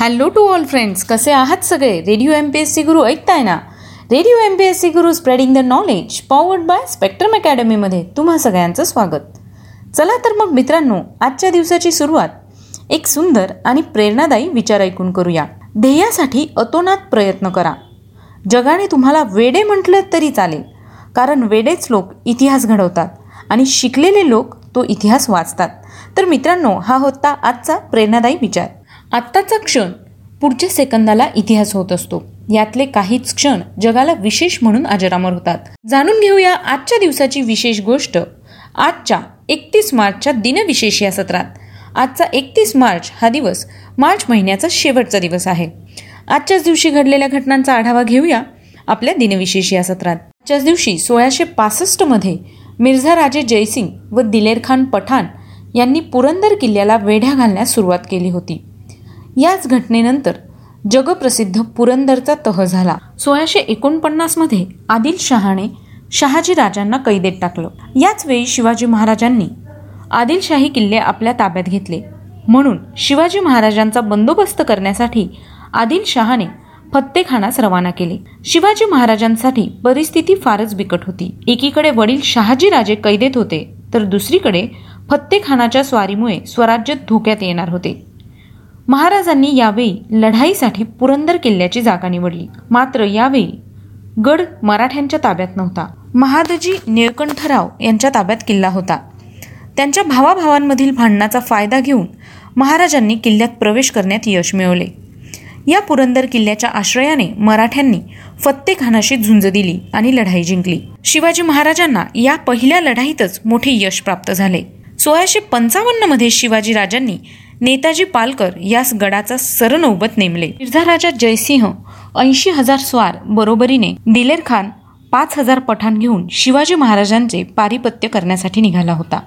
Hello to all friends कसे आहात सगळे? Radio M P S C Guru ऐकताय ना? Radio M P S C Guru spreading the knowledge powered by Spectrum अकॅडमीमध्ये तुम्हा सगळ्यांचं स्वागत. चला तर मग मित्रांनो आजच्या दिवसाची सुरुवात एक सुंदर आणि प्रेरणादायी विचार ऐकून करूया. ध्येयासाठी अतोनात प्रयत्न करा. जगाने तुम्हाला वेडे म्हटलं तरी चालेल कारण वेडेच लोक इतिहास घडवतात आणि शिकलेले लोक तो इतिहास वाचतात. तर मित्रांनो हा होता आजचा प्रेरणादायी विचार. आत्ताचा क्षण पुढच्या सेकंदाला इतिहास होत असतो. यातले काहीच क्षण जगाला विशेष म्हणून अजरामर होतात. जाणून घेऊया आजच्या दिवसाची विशेष गोष्ट. आजच्या एकतीस मार्चच्या दिनविशेष या सत्रात. आजचा एकतीस मार्च हा दिवस मार्च महिन्याचा शेवटचा दिवस आहे. आजच्याच दिवशी घडलेल्या घटनांचा आढावा घेऊया आपल्या दिनविशेष या सत्रात. आजच्याच दिवशी सोळाशे पासष्टमध्ये मिर्झा राजे जयसिंग व दिलेर खान पठाण यांनी पुरंदर किल्ल्याला वेढ्या घालण्यास सुरुवात केली होती. याच घटनेनंतर जगप्रसिद्ध पुरंदरचा तह झाला. सोळाशे एकोणपन्नासमध्ये आदिल शहाने शहाजी राजांना कैदेत टाकलं. याच वेळी शिवाजी महाराजांनी आदिलशाही किल्ले आपल्या ताब्यात घेतले. म्हणून शिवाजी महाराजांचा बंदोबस्त करण्यासाठी आदिलशहाने फत्तेखानास रवाना केले. शिवाजी महाराजांसाठी परिस्थिती फारच बिकट होती. एकीकडे वडील शहाजी राजे कैदेत होते तर दुसरीकडे फत्तेखानाच्या स्वारीमुळे स्वराज्य धोक्यात येणार होते. महाराजांनी यावेळी लढाईसाठी पुरंदर किल्ल्याची जागा निवडली. मात्र यावेळी गड मराठ्यांच्या ताब्यात नव्हता. महादजी निळकंठराव यांच्या ताब्यात किल्ला होता. त्यांच्या भावाभावांमधील भांडणाचा फायदा घेऊन महाराजांनी किल्ल्यात प्रवेश करण्यात यश मिळवले. या पुरंदर किल्ल्याच्या आश्रयाने मराठ्यांनी फत्तेखानाशी झुंज दिली आणि लढाई जिंकली. शिवाजी महाराजांना या पहिल्या लढाईतच मोठे यश प्राप्त झाले. सोळाशे पंचावन्नमध्ये शिवाजी राजांनी नेताजी पालकर यास गडाचा सरनौबत नेमले. मिर्झा राजा जयसिंह ऐंशी हजार स्वार बरोबरीने दिलेर खान पाच हजार पठाण घेऊन शिवाजी महाराजांचे पारिपत्य करण्यासाठी निघाला होता.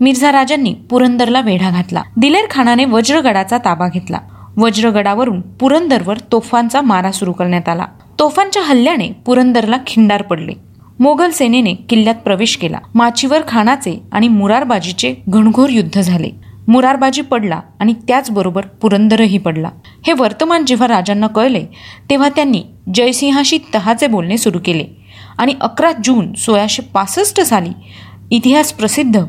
मिर्झा राजांनी पुरंदरला वेढा घातला. दिलेर खानाने वज्रगडाचा ताबा घेतला. वज्रगडावरून पुरंदरवर तोफांचा मारा सुरू करण्यात आला. तोफांच्या हल्ल्याने पुरंदरला खिंडार पडले. मोगल सेनेने किल्ल्यात प्रवेश केला. माचीवर खानाचे आणि मुरारबाजीचे घणघोर युद्ध झाले. मुरारबाजी पडला आणि त्याचबरोबर पुरंदरही पडला. हे वर्तमान जेव्हा राजांना कळले तेव्हा त्यांनी जयसिंहाशी तहाचे बोलणे सुरू केले. आणि अकरा जून सोळाशे पासष्ट साली इतिहास प्रसिद्ध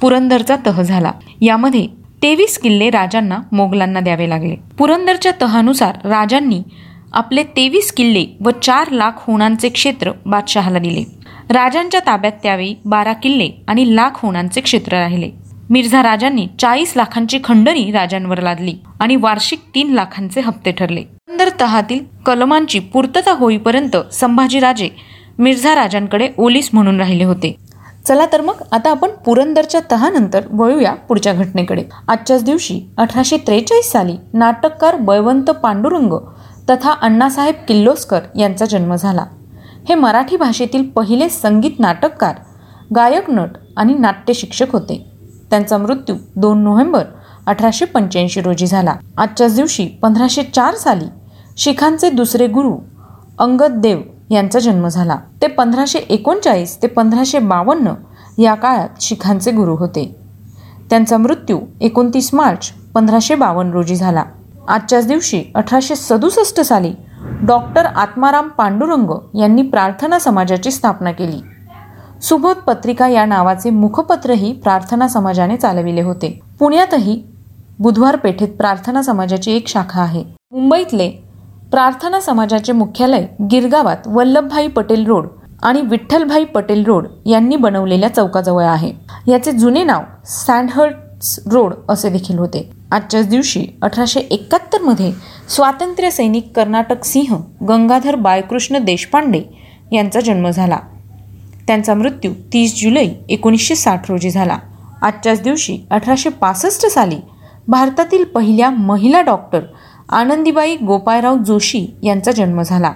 पुरंदरचा तह झाला. यामध्ये तेवीस किल्ले राजांना मोगलांना द्यावे लागले. पुरंदरच्या तहानुसार राजांनी आपले तेवीस किल्ले व चार लाख होणांचे क्षेत्र बादशहाला दिले. राजांच्या ताब्यात त्यावेळी बारा किल्ले आणि लाख होणांचे क्षेत्र राहिले. मिर्झा राजांनी चाळीस लाखांची खंडणी राजांवर लादली आणि वार्षिक तीन लाखांचे हप्ते ठरले. पुरंदर तहातील कलमांची पूर्तता होईपर्यंत संभाजीराजे मिर्झा राजांकडे ओलीस म्हणून राहिले होते. चला तर मग आता आपण पुरंदरच्या तहानंतर वळूया पुढच्या घटनेकडे. आजच्याच दिवशी अठराशे त्रेचाळीस साली नाटककार बळवंत पांडुरंग तथा अण्णासाहेब किल्लोस्कर यांचा जन्म झाला. हे मराठी भाषेतील पहिले संगीत नाटककार गायक नट आणि नाट्य शिक्षक होते. त्यांचा मृत्यू दोन नोव्हेंबर अठराशे पंच्याऐंशी रोजी झाला. आजच्याच दिवशी पंधराशे चार साली शिखांचे दुसरे गुरु अंगद देव यांचा जन्म झाला. ते पंधराशे एकोणचाळीस ते पंधराशे बावन्न या काळात शिखांचे गुरु होते. त्यांचा मृत्यू एकोणतीस मार्च पंधराशे बावन्न रोजी झाला. आजच्याच दिवशी अठराशे सदुसष्ट साली डॉक्टर आत्माराम पांडुरंग यांनी प्रार्थना समाजाची स्थापना केली. सुबोध पत्रिका या नावाचे मुखपत्रही प्रार्थना समाजाने चालविले होते. पुण्यातही बुधवार पेठेत प्रार्थना समाजाची एक शाखा आहे. मुंबईतले प्रार्थना समाजाचे मुख्यालय गिरगावात वल्लभभाई पटेल रोड आणि विठ्ठलभाई पटेल रोड यांनी बनवलेल्या चौकाजवळ आहे. याचे जुने नाव सँडहर्ट्स रोड असे देखील होते. आजच्याच दिवशी अठराशे एकाहत्तरमध्ये स्वातंत्र्य सैनिक कर्नाटक सिंह गंगाधर बाळकृष्ण देशपांडे यांचा जन्म झाला. त्यांचा मृत्यू तीस जुलै एकोणीसशे साठ रोजी झाला. आजच्याच दिवशी अठराशे पासष्ट साली भारतातील पहिल्या महिला डॉक्टर आनंदीबाई गोपाळराव जोशी यांचा जन्म झाला.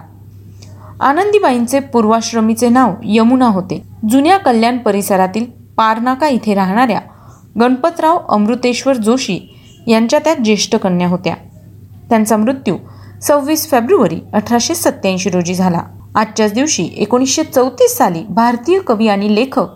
आनंदीबाईंचे पूर्वाश्रमीचे नाव यमुना होते. जुन्या कल्याण परिसरातील पारनाका इथे राहणाऱ्या गणपतराव अमृतेश्वर जोशी यांच्या त्या ज्येष्ठ कन्या होत्या. त्यांचा मृत्यू सव्वीस फेब्रुवारी अठराशे सत्याऐंशी रोजी झाला. आजच्याच दिवशी एकोणीसशे चौतीस साली भारतीय कवी आणि लेखक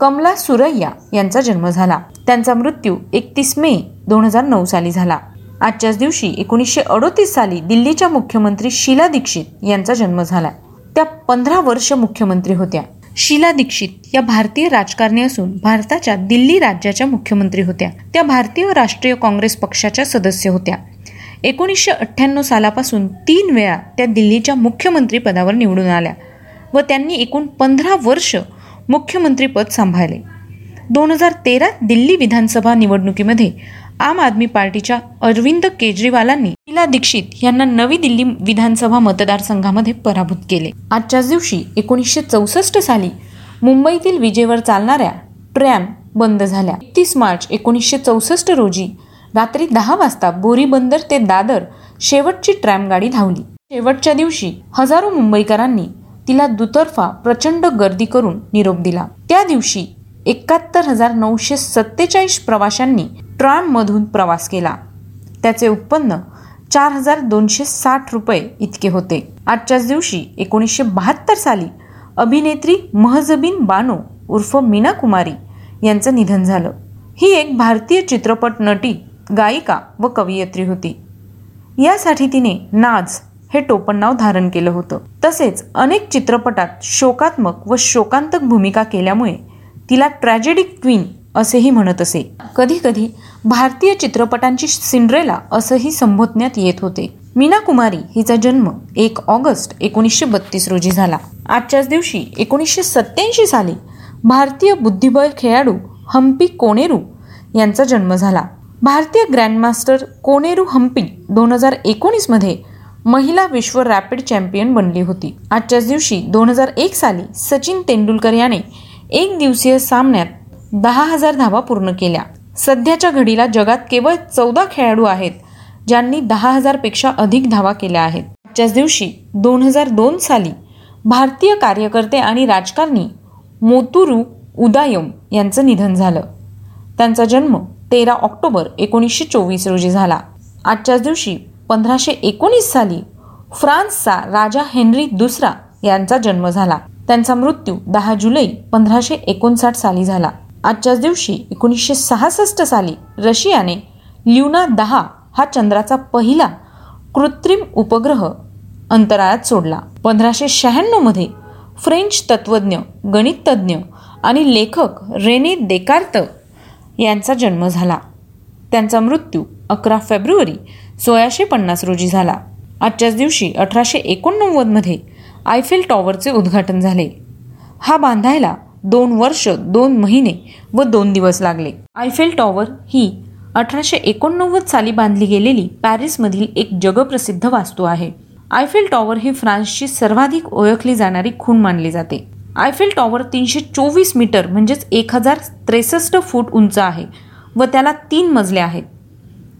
कमला सुरैया यांचा जन्म झाला. त्यांचा मृत्यू एकतीस मे दोन हजार नऊ साली झाला. आजच्याच दिवशी एकोणीसशे अडोतीस साली दिल्लीच्या मुख्यमंत्री शीला दीक्षित यांचा जन्म झाला. त्या पंधरा वर्ष मुख्यमंत्री होत्या. शीला दीक्षित या भारतीय राजकारणी असून भारताच्या दिल्ली राज्याच्या मुख्यमंत्री होत्या. त्या भारतीय राष्ट्रीय काँग्रेस पक्षाच्या सदस्य होत्या. एकोणीसशे अठ्ठ्याण्णव सालापासून तीन वेळा त्या दिल्लीच्या मुख्यमंत्रीपदावर निवडून आल्या व त्यांनी एकूण पंधरा वर्ष मुख्यमंत्रीपद सांभाळले. दोन हजार तेरा दिल्ली विधानसभा निवडणुकीमध्ये आम आदमी पार्टीच्या अरविंद केजरीवालांनी शीला दीक्षित यांना नवी दिल्ली विधानसभा मतदारसंघामध्ये पराभूत केले. आजच्याच दिवशी एकोणीसशे चौसष्ट साली मुंबईतील विजेवर चालणाऱ्या ट्रॅम बंद झाल्या. एकतीस मार्च एकोणीसशे चौसष्ट रोजी रात्री दहा वाजता बोरी बंदर ते दादर शेवटची ट्रॅम गाडी धावली. शेवटच्या दिवशी हजारो मुंबईकरांनी तिला दुतर्फा प्रचंड गर्दी करून निरोप दिला. त्या दिवशी एकाहत्तर हजार नऊशे सत्तेचाळीस प्रवाशांनी ट्रॅममधून प्रवास केला. त्याचे उत्पन्न चार हजार दोनशे साठ रुपये इतके होते. आजच्याच दिवशी एकोणीसशे बहात्तर साली अभिनेत्री महजबीन बानो उर्फ मीना कुमारी यांचं निधन झालं. ही एक भारतीय चित्रपट नटी गायिका व कवयित्री होती. यासाठी तिने नाज हे टोपण नाव धारण केलं होतं. तसेच अनेक चित्रपटात शोकात्मक व शोकांतक भूमिका केल्यामुळे तिला ट्रॅजेडिक क्वीन असेही म्हणत असे. कधी कधी भारतीय चित्रपटांची सिंड्रेला असंही संबोधण्यात येत होते. मीना कुमारी हिचा जन्म एक ऑगस्ट एकोणीसशे बत्तीस रोजी झाला. आजच्याच दिवशी एकोणीसशे सत्याऐंशी साली भारतीय बुद्धिबळ खेळाडू हम्पी कोनेरू यांचा जन्म झाला. भारतीय ग्रँडमास्टर कोनेरू हम्पी दोन हजार एकोणीसमध्ये महिला विश्व रॅपिड चॅम्पियन बनली होती. आजच्याच दिवशी दोन हजार एक साली सचिन तेंडुलकर याने एक दिवसीय सामन्यात दहा हजार धावा पूर्ण केल्या. सध्याच्या घडीला जगात केवळ चौदा खेळाडू आहेत ज्यांनी दहा हजारपेक्षा अधिक धावा केल्या आहेत. आजच्याच दिवशी दोन हजार दोन साली भारतीय कार्यकर्ते आणि राजकारणी मोतुरू उदायम यांचं निधन झालं. त्यांचा जन्म तेरा ऑक्टोबर एकोणीसशे चोवीस रोजी झाला. आजच्याच दिवशी पंधराशे एकोणीस साली फ्रान्सचा राजा हेनरी दुसरा यांचा जन्म झाला. त्यांचा मृत्यू दहा जुलै पंधराशे एकोणसाठ साली झाला. आजच्याच दिवशी एकोणीसशे सहासष्ट साली रशियाने ल्युना दहा हा चंद्राचा पहिला कृत्रिम उपग्रह अंतराळात सोडला. पंधराशे शहाण्णवमध्ये फ्रेंच तत्वज्ञ गणिततज्ञ आणि लेखक रेने देकार्त यांचा जन्म झाला. त्यांचा मृत्यू अकरा फेब्रुवारी सोळाशे पन्नास रोजी झाला. आजच्याच दिवशी अठराशे एकोणनव्वदमध्ये आयफेल टॉवरचे उद्घाटन झाले. हा बांधायला दोन वर्ष दोन महिने व दोन दिवस लागले. आयफेल टॉवर ही अठराशे एकोणनव्वद साली बांधली गेलेली पॅरिसमधील एक जगप्रसिद्ध वास्तू आहे. आयफेल टॉवर ही फ्रान्सची सर्वाधिक ओळखली जाणारी खून मानली जाते. आयफेल टॉवर तीनशे चोवीस मीटर म्हणजेच एक हजार त्रेसष्ट फूट उंच आहे व त्याला तीन मजले आहेत.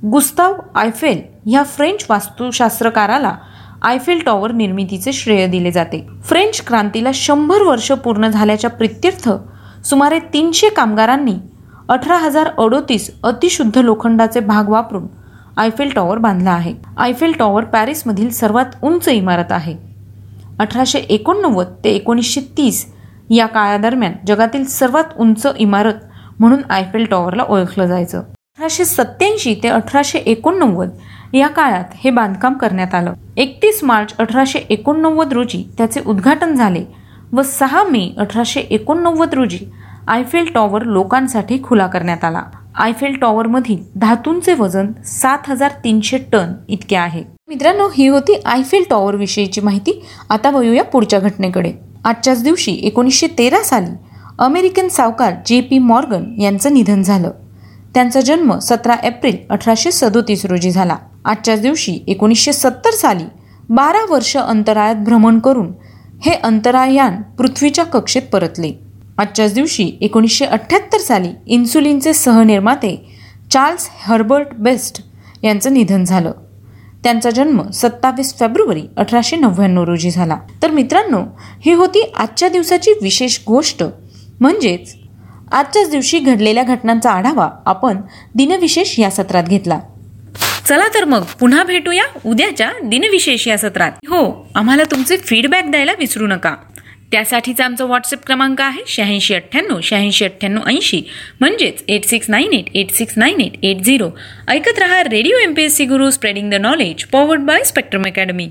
गुस्ताव आयफेल ह्या फ्रेंच वास्तुशास्त्रकाराला आयफेल टॉवर निर्मितीचे श्रेय दिले जाते. फ्रेंच क्रांतीला शंभर वर्ष पूर्ण झाल्याच्या प्रित्यर्थ सुमारे तीनशे कामगारांनी अठरा हजार अडोतीस अतिशुद्ध लोखंडाचे भाग वापरून आयफेल टॉवर बांधला आहे. आयफेल टॉवर पॅरिसमधील सर्वात उंच इमारत आहे. अठराशे एकोणनव्वद ते एकोणीसशे तीस या काळादरम्यान जगातील सर्वात उंच इमारत म्हणून आयफेल टॉवरला ओळखलं जायचं. अठराशे सत्याऐंशी ते अठराशे एकोणनव्वद या काळात हे बांधकाम करण्यात आलं. एकतीस मार्च अठराशे एकोणनव्वद रोजी त्याचे उद्घाटन झाले व सहा मे अठराशे एकोणनव्वद रोजी आयफेल टॉवर लोकांसाठी खुला करण्यात आला. आयफेल टॉवरमधील धातूंचे वजन सात हजार तीनशे टन इतके आहे. मित्रांनो ही होती आयफेल टॉवर विषयीची माहिती. आता वळूया पुढच्या घटनेकडे. आजच्याच दिवशी एकोणीसशे तेरा साली अमेरिकन सावकार जे पी मॉर्गन यांचं निधन झालं. त्यांचा जन्म सतरा एप्रिल अठराशे सदोतीस रोजी झाला. आजच्याच दिवशी एकोणीसशे सत्तर साली बारा वर्ष अंतराळात भ्रमण करून हे अंतराळयान पृथ्वीच्या कक्षेत परतले. आजच्याच दिवशी एकोणीसशे अठ्ठ्याहत्तर साली इन्सुलिनचे सहनिर्माते चार्ल्स हर्बर्ट बेस्ट यांचं निधन झालं. त्यांचा जन्म सत्तावीस फेब्रुवारी अठराशे नव्याण्णव रोजी झाला. तर मित्रांनो ही होती आजच्या दिवसाची विशेष गोष्ट. म्हणजेच आजच्याच दिवशी घडलेल्या घटनांचा आढावा आपण दिनविशेष या सत्रात घेतला. चला तर मग पुन्हा भेटूया उद्याच्या दिनविशेष या सत्रात. हो आम्हाला तुमचे फीडबॅक द्यायला विसरू नका. त्यासाठीचा आमचा व्हॉट्सअप क्रमांक आहे शहाऐंशी अठ्ठ्याण्णव शहाऐंशी अठ्ठ्याण्णव ऐंशी. म्हणजेच eight six nine eight eight six nine eight eight zero ऐकत रहा radio M P S C Guru spreading the knowledge powered by Spectrum Academy